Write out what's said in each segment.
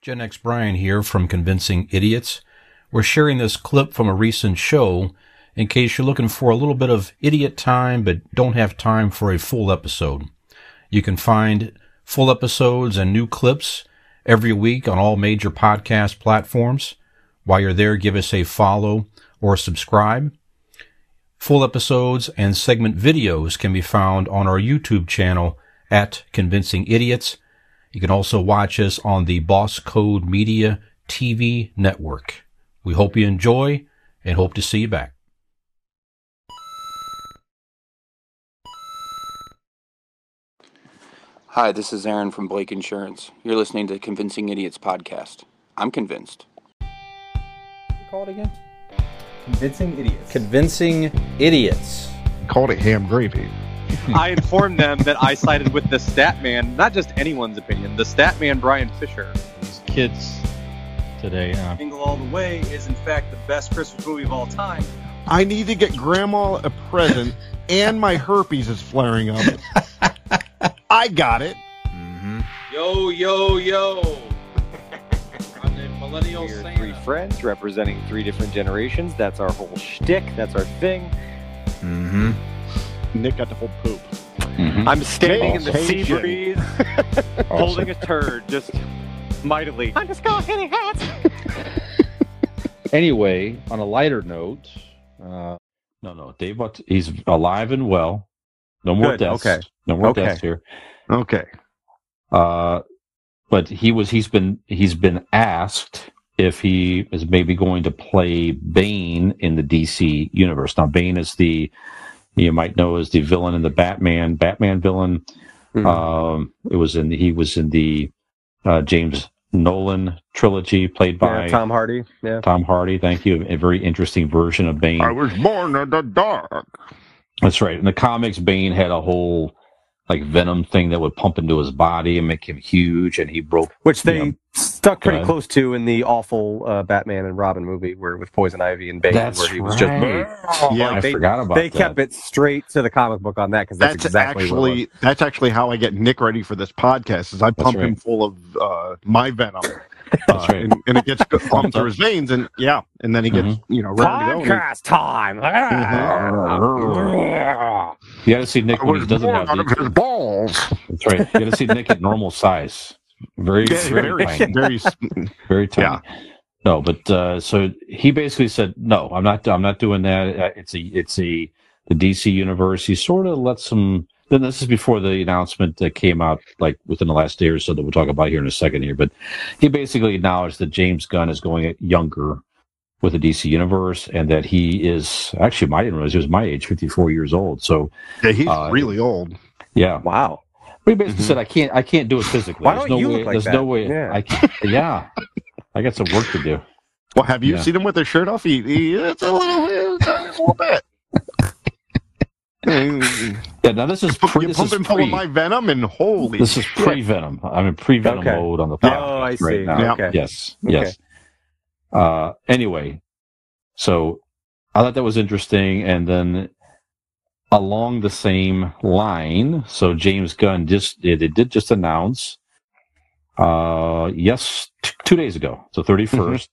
Gen X Brian here from Convincing Idiots. We're sharing this clip from a recent show in case you're looking for a little bit of idiot time but don't have time for a full episode. You can find full episodes and new clips every week on all major podcast platforms. While you're there, give us a follow or subscribe. Full episodes and segment videos can be found on our YouTube channel at Convincing Idiots. You can also watch us on the Boss Code Media TV network. We hope you enjoy and hope to see you back. Hi, this is Aaron from Blake Insurance. You're listening to the Convincing Idiots podcast. I'm convinced. Call it again. Convincing idiots. Convincing idiots. Called it ham gravy. I informed them that I sided with the stat man, not just anyone's opinion, the stat man Brian Fisher. These kids today, huh? Jingle All the Way is in fact the best Christmas movie of all time. I need to get grandma a present, and my herpes is flaring up. I got it. Yo, yo, yo. I'm the millennial We're Santa. three friends representing three different generations. That's our whole shtick. That's our thing. Mm-hmm. Nick got to hold poop. I'm standing in the sea Caucasian. breeze, holding a turd, just mightily. I'm just going hitting hats. Anyway, on a lighter note, uh, no, no, Dave, Baut- he's alive and well. No more Good, deaths. okay. No more Okay. deaths here. Okay. Uh, but he was he's been he's been asked if he is maybe going to play Bane in the DC universe. Now Bane is the you might know as the villain in the Batman Batman villain. Mhm. Um, it was in he was in the uh, James Nolan trilogy, played by Yeah, Tom Hardy. Yeah. Tom Hardy. Thank you. A very interesting version of Bane. I was born in the dark. That's right. In the comics, Bane had a whole like venom thing that would pump into his body and make him huge, and he broke. Which they Yeah. stuck pretty Go close to in the awful uh, Batman and Robin movie, where with Poison Ivy and Bane, That's where he was just. right. Yeah, I they- forgot about They that. kept it straight to the comic book on that because that's, That's, exactly what actually that's actually how I get Nick ready for this podcast. Is I pump him full of uh, my venom, That's Uh, right. and, and it gets pumped through his veins, and yeah, and then he gets Mm-hmm. you know ready to go. and he- Podcast time. You got to see Nick when he doesn't have out of these. his balls. That's right. You got to see Nick at normal size. Very, Yeah, very, very, tiny. very, very tiny. No, but uh, so he basically said, "No, I'm not. I'm not doing that. Uh, It's a, it's a the DC universe." He sort of lets some. Then this is before the announcement that came out, like within the last day or so, that we'll talk about here in a second here. But he basically acknowledged that James Gunn is going younger with the DC universe, and that he is actually, my didn't realize he was my age, 54 years old. So yeah, he's Uh, really old. yeah, Wow. but he basically Mhm. said, "I can't. I can't do it physically. Why There's don't no you way. look like there's that? no way. Yeah. I can't. Yeah, I got some work to do." Well, have you Yeah. seen him with his shirt off? He, he it's a little, it's a little bit. you Yeah, now this is pre, this pump is him full pre, of my venom, and holy this is pre venom. I'm in pre venom Okay. mode on the Oh, podcast I see. right now. Yeah. Okay. Yes, Okay. yes. Uh, anyway, so I thought that was interesting, and then along the same line, so James Gunn just it, it did just announce, uh, yes, t- two days ago, so 31st,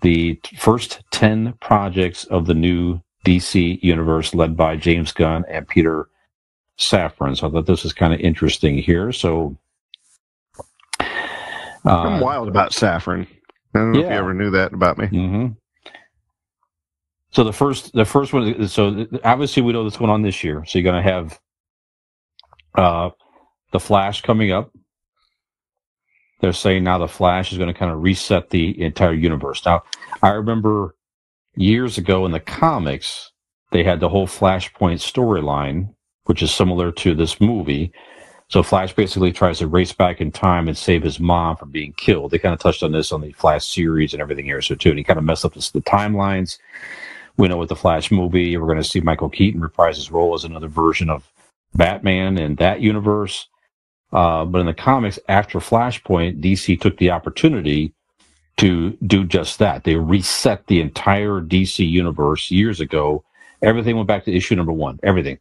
the t- first ten projects of the new DC universe, led by James Gunn and Peter Safran. So I thought this was kind of interesting here. So. I'm Uh, wild about saffron. I don't know if you ever knew that about me. hmm So the first, the first one. So obviously we know what's going on this year. So you're going to have uh, the Flash coming up. They're saying now the Flash is going to kind of reset the entire universe. Now I remember years ago in the comics they had the whole Flashpoint storyline, which is similar to this movie. So Flash basically tries to race back in time and save his mom from being killed. They kind of touched on this on the Flash series and everything here, so too. And he kind of messed up the, the timelines. We know with the Flash movie, we're going to see Michael Keaton reprise his role as another version of Batman in that universe. Uh, but in the comics, after Flashpoint, DC took the opportunity to do just that. They reset the entire DC universe years ago. Everything went back to issue number one. Everything.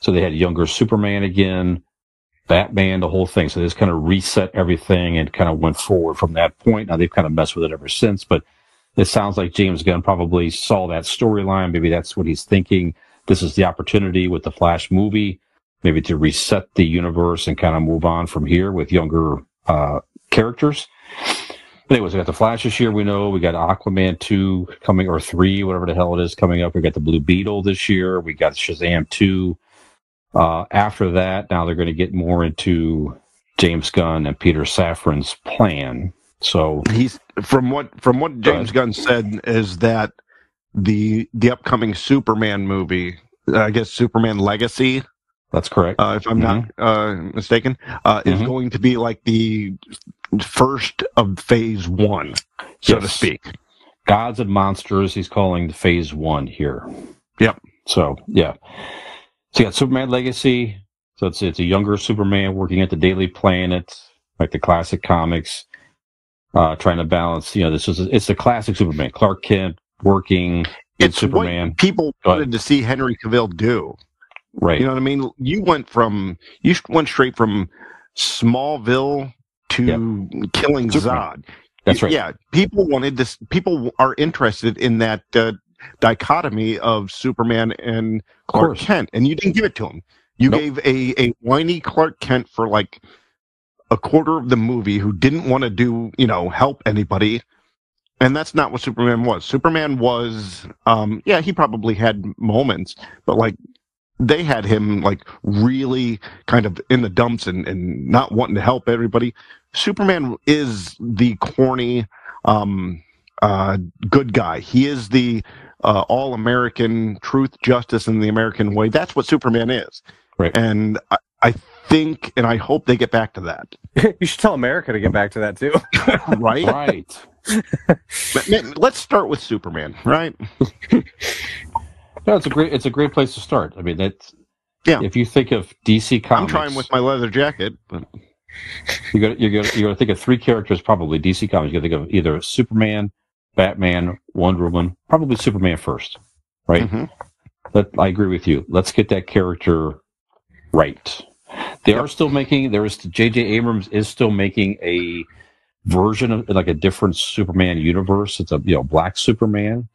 So they had younger Superman again. Batman, the whole thing. So they just kind of reset everything and kind of went forward from that point. Now they've kind of messed with it ever since, but it sounds like James Gunn probably saw that storyline. Maybe that's what he's thinking. This is the opportunity with the Flash movie, maybe to reset the universe and kind of move on from here with younger uh, characters. Anyways, we got the Flash this year. We know we got Aquaman two coming or three, whatever the hell it is, coming up. We got the Blue Beetle this year. We got Shazam two. Uh, after that, now they're going to get more into James Gunn and Peter Safran's plan. So He's from what from what James Gunn said is that the the upcoming Superman movie, I guess Superman Legacy, that's correct. uh, if I'm not uh, mistaken, uh, is Mhm. going to be like the first of Phase One, so to speak. Gods and Monsters, he's calling the phase one here. Yep. So, yeah. So you got Superman Legacy. So it's, it's a younger Superman working at the Daily Planet, like the classic comics, uh, trying to balance, you know, this is, it's the classic Superman. Clark Kent working, It's Superman. what people wanted to see Henry Cavill do. right. You know what I mean? You went from you went straight from Smallville to killing Superman. Zod. That's right. Yeah, people wanted this. People are interested in that uh, dichotomy of Superman and Clark. Kent, and you didn't give it to him. You Nope. gave a a whiny Clark Kent for like a quarter of the movie who didn't want to do you know help anybody. And that's not what Superman was. Superman was, um, yeah, he probably had moments, but like they had him like really kind of in the dumps and, and not wanting to help everybody. Superman is the corny um, uh, good guy. He is the uh, all American truth, justice, and the American way. That's what Superman is. Right. And I, I think and I hope they get back to that. you should tell America to get back to that too. Right? Right. But, man, Let's start with Superman, right? No, it's a great, it's a great place to start. I mean, that's, Yeah. if you think of DC Comics, I'm trying with my leather jacket, but you got you got you got to think of three characters probably DC Comics. You got to think of either Superman, Batman, Wonder Woman, probably Superman first, right? Mhm. But I agree with you. Let's get that character right. They are still making. There is J.J. Abrams is still making a version of like a different Superman universe. It's a you know black Superman,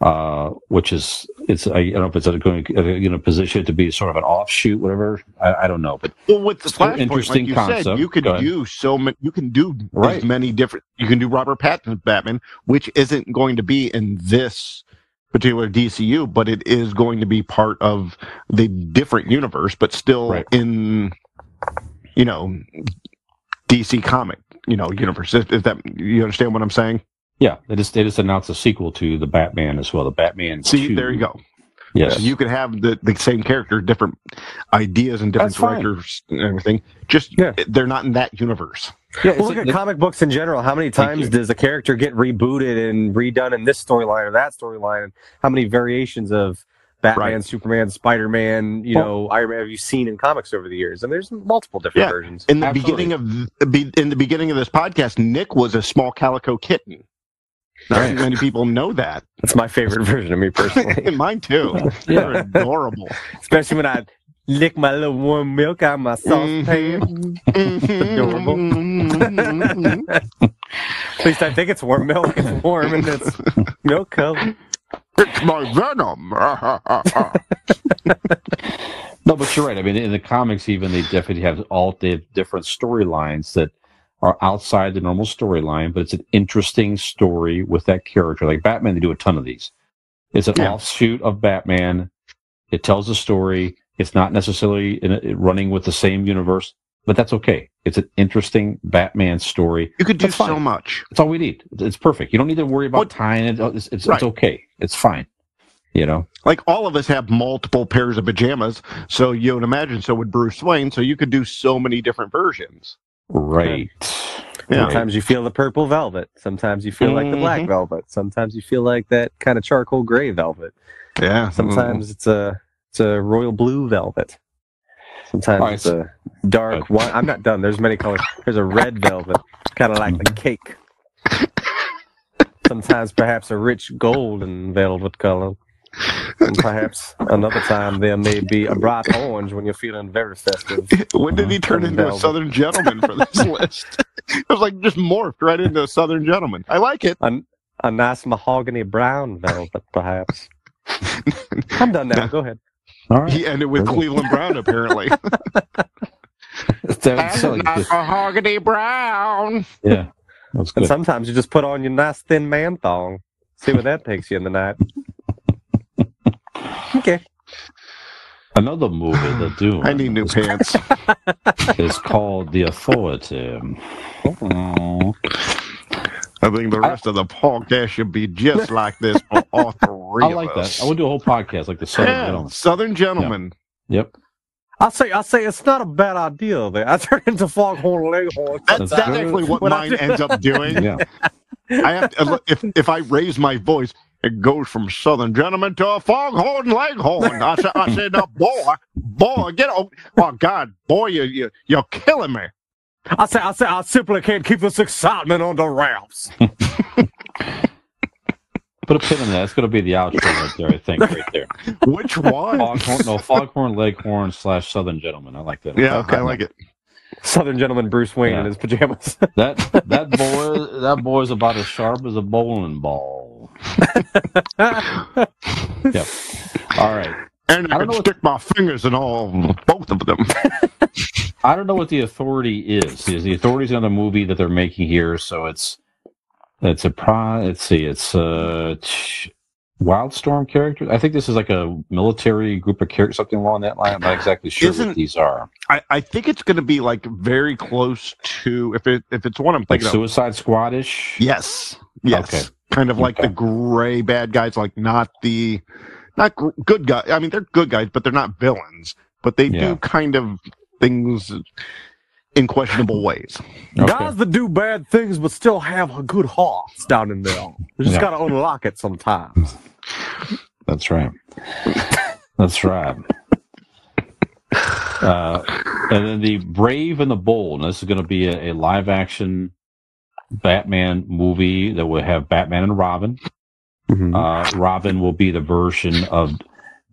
uh, which is it's I, I don't know if it's going to you know position to be sort of an offshoot, whatever. I, I don't know, but Well, with the Flashpoint, interesting like you concept. said, you could do so many. You can do Right. as many different. You can do Robert Pattinson's Batman, which isn't going to be in this particular DCU, but it is going to be part of the different universe, but still Right. in, you know, DC comic, you know, universe. Is, is that you understand what I'm saying? Yeah, they just they just announced a sequel to the Batman as well. The Batman. See, 2. there you go. Yes, So you could have the, the same character, different ideas and different That's fine. directors and everything. Just Yeah. they're not in that universe. yeah, Well, look at comic books in general. How many times does a character get rebooted and redone in this storyline or that storyline? And how many variations of Batman, Right. Superman, Spider Man, you Well- know, Iron Man have you seen in comics over the years? And there's multiple different Yeah. versions. In the Absolutely. beginning of the, in the beginning of this podcast, Nick was a small calico kitten. Not Right. many people know that. That's my favorite version of me personally, Mine too. Yeah. They're adorable. especially when I lick my little warm milk out of my saucepan. Mhm. At least I think it's warm milk. It's warm and it's milk color. it's my venom. No, but you're right. I mean, in the comics, even they definitely have all they have different storylines that are outside the normal storyline, but it's an interesting story with that character. Like Batman, they do a ton of these. It's an Yeah. offshoot of Batman. It tells a story. It's not necessarily in a, running with the same universe, but that's okay. It's an interesting Batman story. you could do That's fine. so much. That's all we need. It's- It's perfect. You don't need to worry about What- tying it. It's, it's, Right. it's okay. It's fine. You know? Like all of us have multiple pairs of pajamas, so you would imagine so would Bruce Wayne. So you could do so many different versions. Right. Yeah. Sometimes you feel the purple velvet. Sometimes you feel like the black Mhm. velvet. Sometimes you feel like that kind of charcoal gray velvet. Yeah. Sometimes it's a it's a royal blue velvet. Sometimes right, it's a dark one. I'm not done. There's many colors. There's a red velvet, kind of like the cake. Sometimes perhaps a rich golden velvet color. And perhaps another time there may be a bright orange when you're feeling very festive. When did he mm-hmm. turn Some into a. Uh, Southern gentleman for this list? It was like just morphed right into a Southern gentleman. I like it. A, a nice mahogany brown velvet, perhaps. I'm done now. Go ahead. All right. He ended with Cleveland Brown, apparently. That sounds like mahogany brown. yeah, that's And sometimes you just put on your nice thin man thong. See where that takes you in the night. Okay. Another movie they're doing I need new pants. is called The Authority. Oh. I think the rest of the podcast should be just like this for all three I of like us. that. I would do a whole podcast like the Southern Yeah, Gentleman. Southern gentleman. Yep. I say, I say, it's not a bad idea. That I turn into Foghorn Leghorn. That's, That's that's actually what When mine ends up doing. Yeah. I have to, if if I raise my voice, it goes from Southern gentleman to a foghorn leghorn. I said, I said, now, boy, boy, get oh, oh God, boy, you you you're killing me. I say, I say, I simply can't keep this excitement under wraps. Put a pin in that. It's going to be the outro right there, I think, right there. Which one? Foghorn, no, Foghorn Leghorn slash Southern Gentleman. I like that. yeah, I like it. Southern gentleman Bruce Wayne in his pajamas. That that boy, that boy's about as sharp as a bowling ball. Yep. All right. And I I, don't know what- stick my fingers in all both of them. I don't know what the authority is. Is the authority's another movie that they're making here? So it's it's a pro. Let's see. It's uh Wildstorm characters. I think this is like a military group of characters, something along that line. I'm not exactly sure Isn't- what these are. I, I think it's going to be like very close to if it if it's one I'm Like thinking of. Suicide Squadish. Yes, yes, Okay. kind of like Okay. the gray bad guys, like not the not gr- good guys. I mean, they're good guys, but they're not villains. But they Yeah. do kind of things in questionable ways. Okay. Guys that do bad things but still have a good hearts down in there. You just Yeah. gotta unlock it sometimes. That's right. That's right. Uh, and then the Brave and the Bold. Now, this is going to be a, a live action Batman movie that will have Batman and Robin. Uh, Robin will be the version of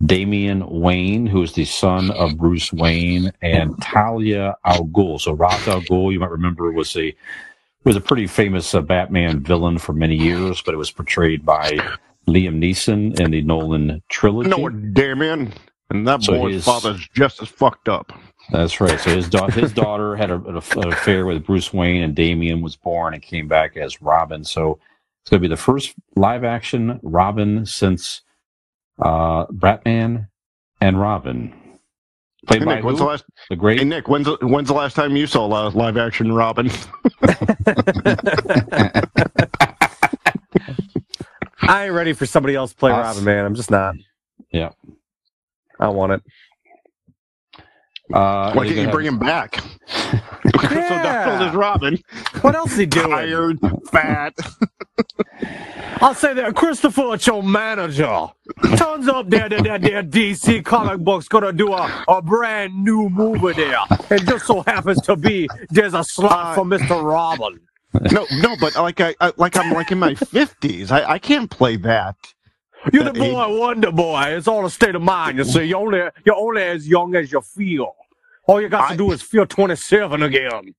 Damian Wayne, who is the son of Bruce Wayne, and Talia al Ghul. So Ra's al Ghul, you might remember, was a was a pretty famous uh, Batman villain for many years, but it was portrayed by Liam Neeson in the Nolan trilogy. No, Damian, and that So boy's his- father's just as fucked up. That's right. So his da- his daughter had a, an aff- an affair with Bruce Wayne, and Damian was born and came back as Robin. So it's going to be the first live action Robin since uh, Batman and Robin. Played Hey, by Nick, when's the who? last? the great Hey, Nick, when's the, when's the last time you saw a live action Robin? I ain't ready for somebody else to play Us. Robin, man. I'm just not. Yeah. I want it. Uh, Why you're can't you gonna bring him back? so Donald is Robin, What else he doing? tired, fat. I'll say that Christopher, it's your manager. Turns up there that that there DC comic book's gonna do a, a brand new movie there. It just so happens to be there's a slot Uh, for Mr. Robin. No, no, but like I, I like I'm like in my fifties. I, I can't play that. You're the that boy wonder boy. It's all a state of mind, you see. You're only you're only as young as you feel. All you got to I- do is feel twenty seven again.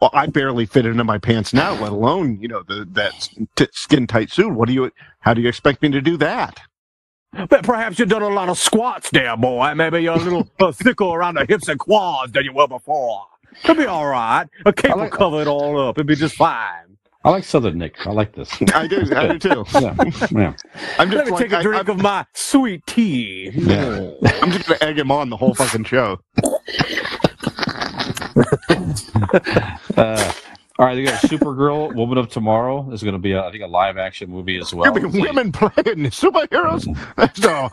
Well, I barely fit into my pants now, let alone you know the that t- skin tight suit. What do you? How do you expect me to do that? But perhaps you've done a lot of squats there, boy. Maybe you're a little uh, thicker around the hips and quads than you were before. It'll be all right. A cape will cover it all up. It'll be just fine. I like Southern Nick. I like this. I do, I do too. Yeah, yeah. I'm Let just me like take a drink I'm, of my sweet tea. Yeah. I'm just gonna egg him on the whole fucking show. Uh, all right, they got Supergirl, Woman of Tomorrow. This is going to be, a, I think, a live action movie as well. You'll be women playing superheroes. That's a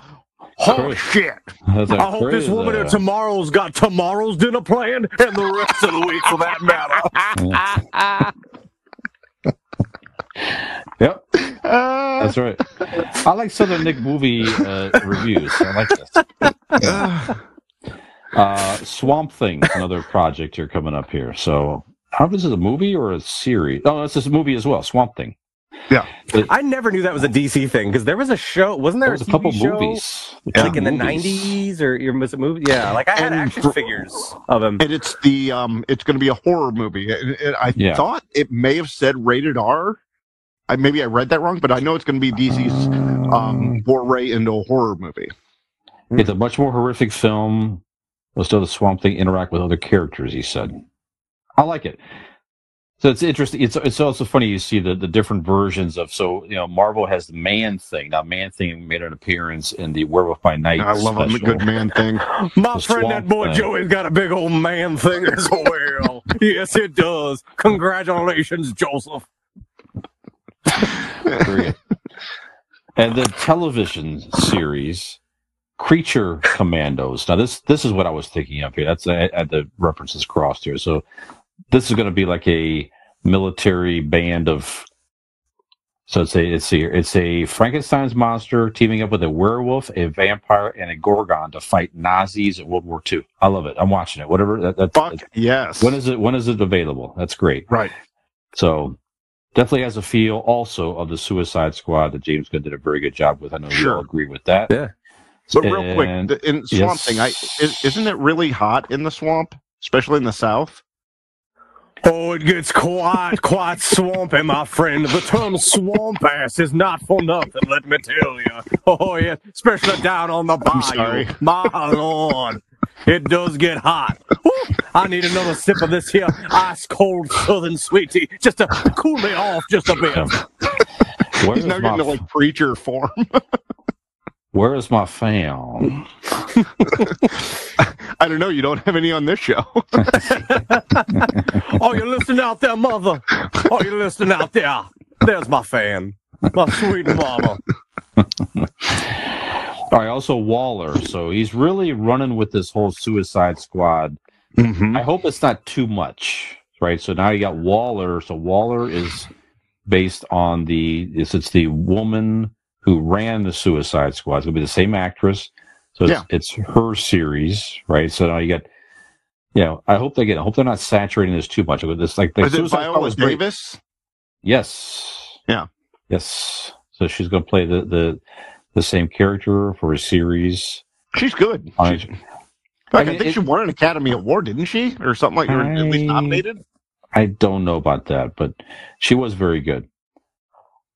oh shit. That's a I hope this crazy- woman of tomorrow's got tomorrow's dinner planned and the rest of the week for that matter. Yep, Uh, that's right. I like Southern Nick movie uh, reviews. I like this. Uh, Swamp Thing, another project here coming up here. So, how this is a movie or a series? Oh, it's just a movie as well. Swamp Thing. Yeah. I never knew that was a DC thing because there was a show, wasn't there? There was a TV couple show, movies. like in the '90s or your was it movie? Yeah, like I had And action for- figures of him. and it's the um it's going to be a horror movie And- and i Yeah. thought it may have said rated r I, maybe i read that wrong but i know it's going to be dc's um foray into a horror movie It's a much more horrific film. Will still the Swamp Thing interact with other characters? He said. I like it. So it's interesting. It's it's also funny you see the, the different versions of so you know Marvel has the Man Thing. Now Man Thing made an appearance in the Werewolf by Night. i love a good man thing My the friend, that boy thing. Joey's got a big old man thing as well. yes, it does. Congratulations, Joseph. And the television series creature commandos now this this is what i was thinking of here that's I had the references crossed here so this is going to be like a military band of so it's a it's a it's a frankenstein's monster teaming up with a werewolf a vampire and a gorgon to fight nazis in world war ii i love it i'm watching it whatever that, that, fuck yes when is it when is it available that's great right so definitely has a feel also of the Suicide Squad that James Gunn did a very good job with. I know you Sure. all agree with that. Yeah. but real quick the, in swamp yes. thing i is, isn't it really hot in the swamp especially in the south Oh, it gets quite, quite swampy, my friend. The term swamp ass is not for nothing, let me tell you. Oh, yeah, especially down on the bayou. sorry. My lord. It does get hot. Whew, I need another sip of this here ice cold southern sweetie just to cool me off just a bit. Where he's is now my, getting to like preacher form where is my fam? i don't know you don't have any on this show Oh, you're listening out there, mother. Oh, you're listening out there. There's my fan. My sweet mama. All right, also Waller. So he's really running with this whole Suicide Squad. mm-hmm. I hope it's not too much, right? So now you got Waller. So Waller is based on the it's, it's the woman who ran the Suicide Squad. It's gonna be the same actress. So it's, Yeah. it's her series, right? So now you got, you know, I hope they get. I hope they're not saturating this too much. It's like the is it Suicide Squad viola was great. davis Yes. Yeah. Yes. So she's gonna play the the the same character for a series. she's good I- She's- I Like, I, mean, think it- she won an Academy Award, didn't she, or something like, or at least nominated? I don't know about that, but she was very good.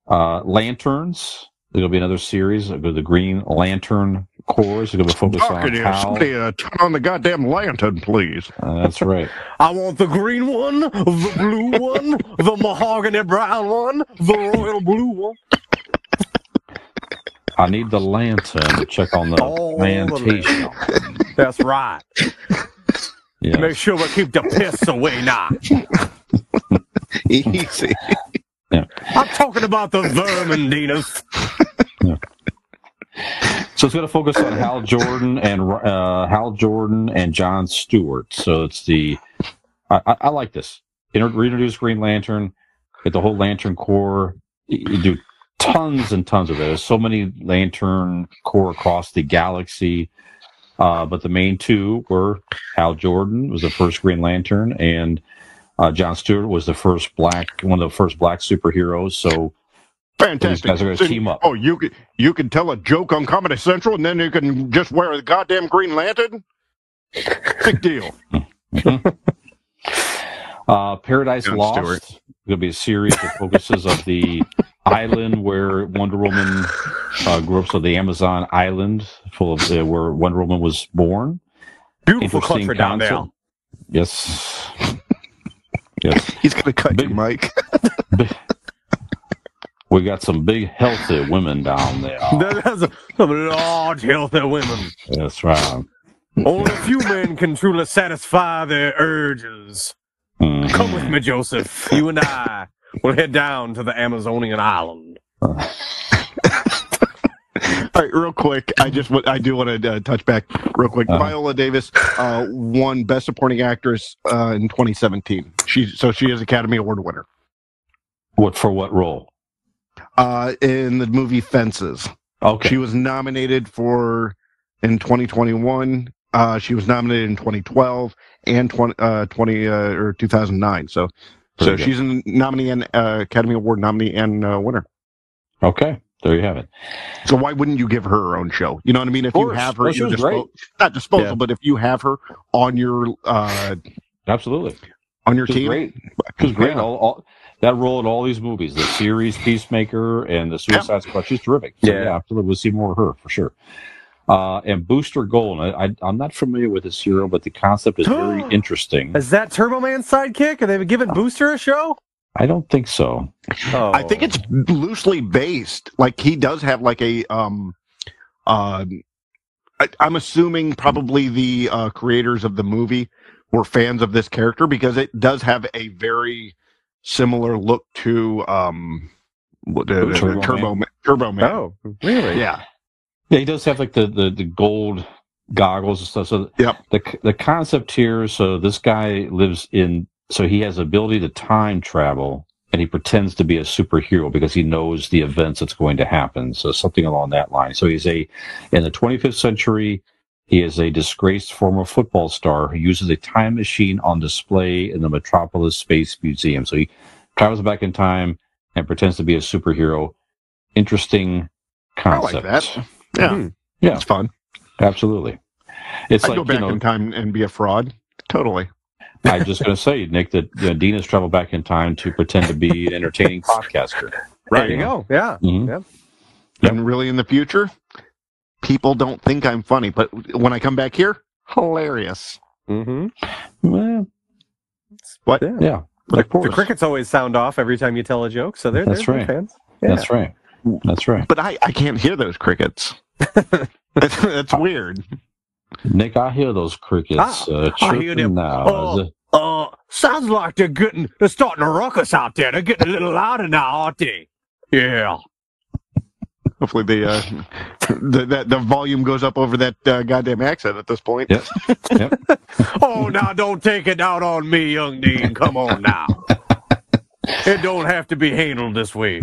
Uh, Lanterns. There'll be another series of the Green Lantern Corps. It's going to focus Dark on it is. how. Somebody uh, turn on the goddamn lantern, please. Uh, that's right. I want the green one, the blue one, the mahogany brown one, the royal blue one. I need the lantern to check on the Oh, the. That's right. Yes. Make sure we keep the piss away now. Easy. I'm talking about the vermin, Dinas. So it's going to focus on Hal Jordan and uh, Hal Jordan and John Stewart. So it's the I, I, I like this. Inter- reintroduce Green Lantern, get the whole Lantern Corps. You you do tons and tons of it. There's so many Lantern Corps across the galaxy. Uh, but the main two were Hal Jordan was the first Green Lantern, and uh, John Stewart was the first black, one of the first black superheroes. So Fantastic. These guys are gonna team up. Oh, you can, you can tell a joke on Comedy Central, and then you can just wear the goddamn Green Lantern? Big deal. Uh, Paradise Jon Lost. Stewart. Going to be a series that focuses of the island where Wonder Woman uh, grew up. So the Amazon island, full of uh, where Wonder Woman was born. Beautiful Interesting country down there. Yes. Yes. He's going to cut Big- you, Mike. We got some big, healthy women down there. There's some large, healthy women. That's right. Only a few men can truly satisfy their urges. Mhm. Come with me, Joseph. You and I will head down to the Amazonian island. All right, real quick. I just I do want to uh, touch back real quick. Uh-huh. Viola Davis uh, won Best Supporting Actress uh, in 2017. She so she is Academy Award winner What for? What role? uh, in the movie Fences. Okay. She was nominated for in 2021. Uh, she was nominated in 2012 and 20, uh, 20 uh, or 2009. So So good. she's a nominee and uh, Academy Award nominee and uh, winner. Okay, there you have it. So why wouldn't you give her her own show? You know what I mean? If you have her, at she your was dispo- not disposal, Yeah. but if you have her on your uh, Absolutely. on your She team, great. She was great. Yeah. All, all, that role in all these movies, the series, Peacemaker, and the Suicide Squad, she's terrific. So, Yeah. yeah. absolutely. We'll see more of her for sure. Uh, and Booster Gold, I, I, I'm not familiar with this hero, but the concept is very interesting. Is that Turbo Man's sidekick? Are they giving Booster a show? I don't think so. Oh. I think it's loosely based. Like he does have like a um, uh, I, I'm assuming probably the uh, creators of the movie were fans of this character because it does have a very similar look to um, what- the, the- Turbo Turbo Man. Turbo Man. Oh, really? Yeah. Yeah, he does have like the, the, the gold goggles and stuff. So Yep. the the concept here, so this guy lives in, so he has ability to time travel, and he pretends to be a superhero because he knows the events that's going to happen. So something along that line. So he's a in the 25th century. He is a disgraced former football star who uses a time machine on display in the Metropolis Space Museum. So he travels back in time and pretends to be a superhero. Interesting concept. I like that. Yeah. Hmm. Yeah. It's fun. Absolutely. It's I'd like go back you know, in time and be a fraud. Totally. I was just going to say, Nick, that you know, Dean has traveled back in time to pretend to be an entertaining podcaster. Right. There you go. Yeah. Mhm. Yep. And really, in the future, people don't think I'm funny, but when I come back here, hilarious. Mm-hmm. Well, What? Yeah. yeah, The, the crickets always sound off every time you tell a joke, so they're, That's they're right. fans. That's right. That's right. But I, I can't hear those crickets. that's, that's weird. Nick, I hear those crickets Ah, uh, I hear them. now. Oh. Uh, sounds like they're getting, they're starting to ruckus out there. They're getting a little louder now, aren't they? Yeah. Hopefully, the, uh, the, the the volume goes up over that uh, goddamn accent at this point. Yep. Yep. Oh, now don't take it out on me, young Dean. Come on now. It don't have to be handled this way.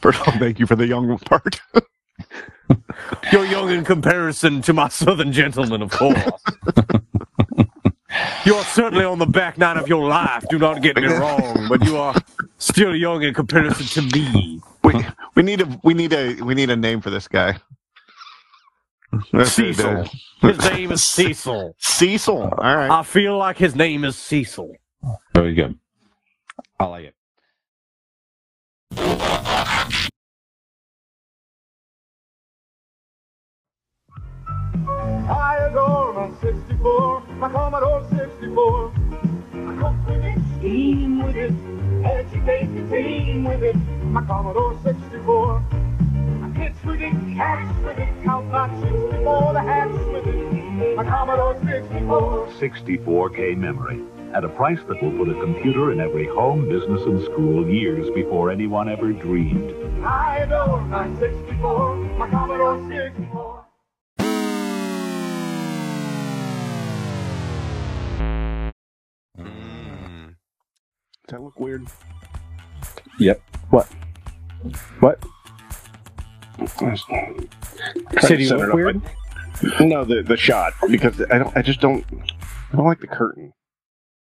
First of all, thank you for the young part. You're young in comparison to my southern gentleman, of course. You're certainly on the back nine of your life. Do not get me wrong, but you are still young in comparison to me. we we need a we need a we need a name for this guy. That's Cecil. His name is Cecil. Cecil. All right. I feel like his name is Cecil. Very good. I like it. I adore my 64, my Commodore 64. I cook with it, steam with it, educate the team with it, my Commodore 64. I kids with it, cats with it, count my 64, the hats with it, my Commodore 64. 64K memory at a price that will put a computer in every home, business, and school years before anyone ever dreamed. I adore my 64, my Commodore 64. That look weird? Yep. What? Said you look weird? No, the the shot because I don't. I just don't. I don't like the curtain.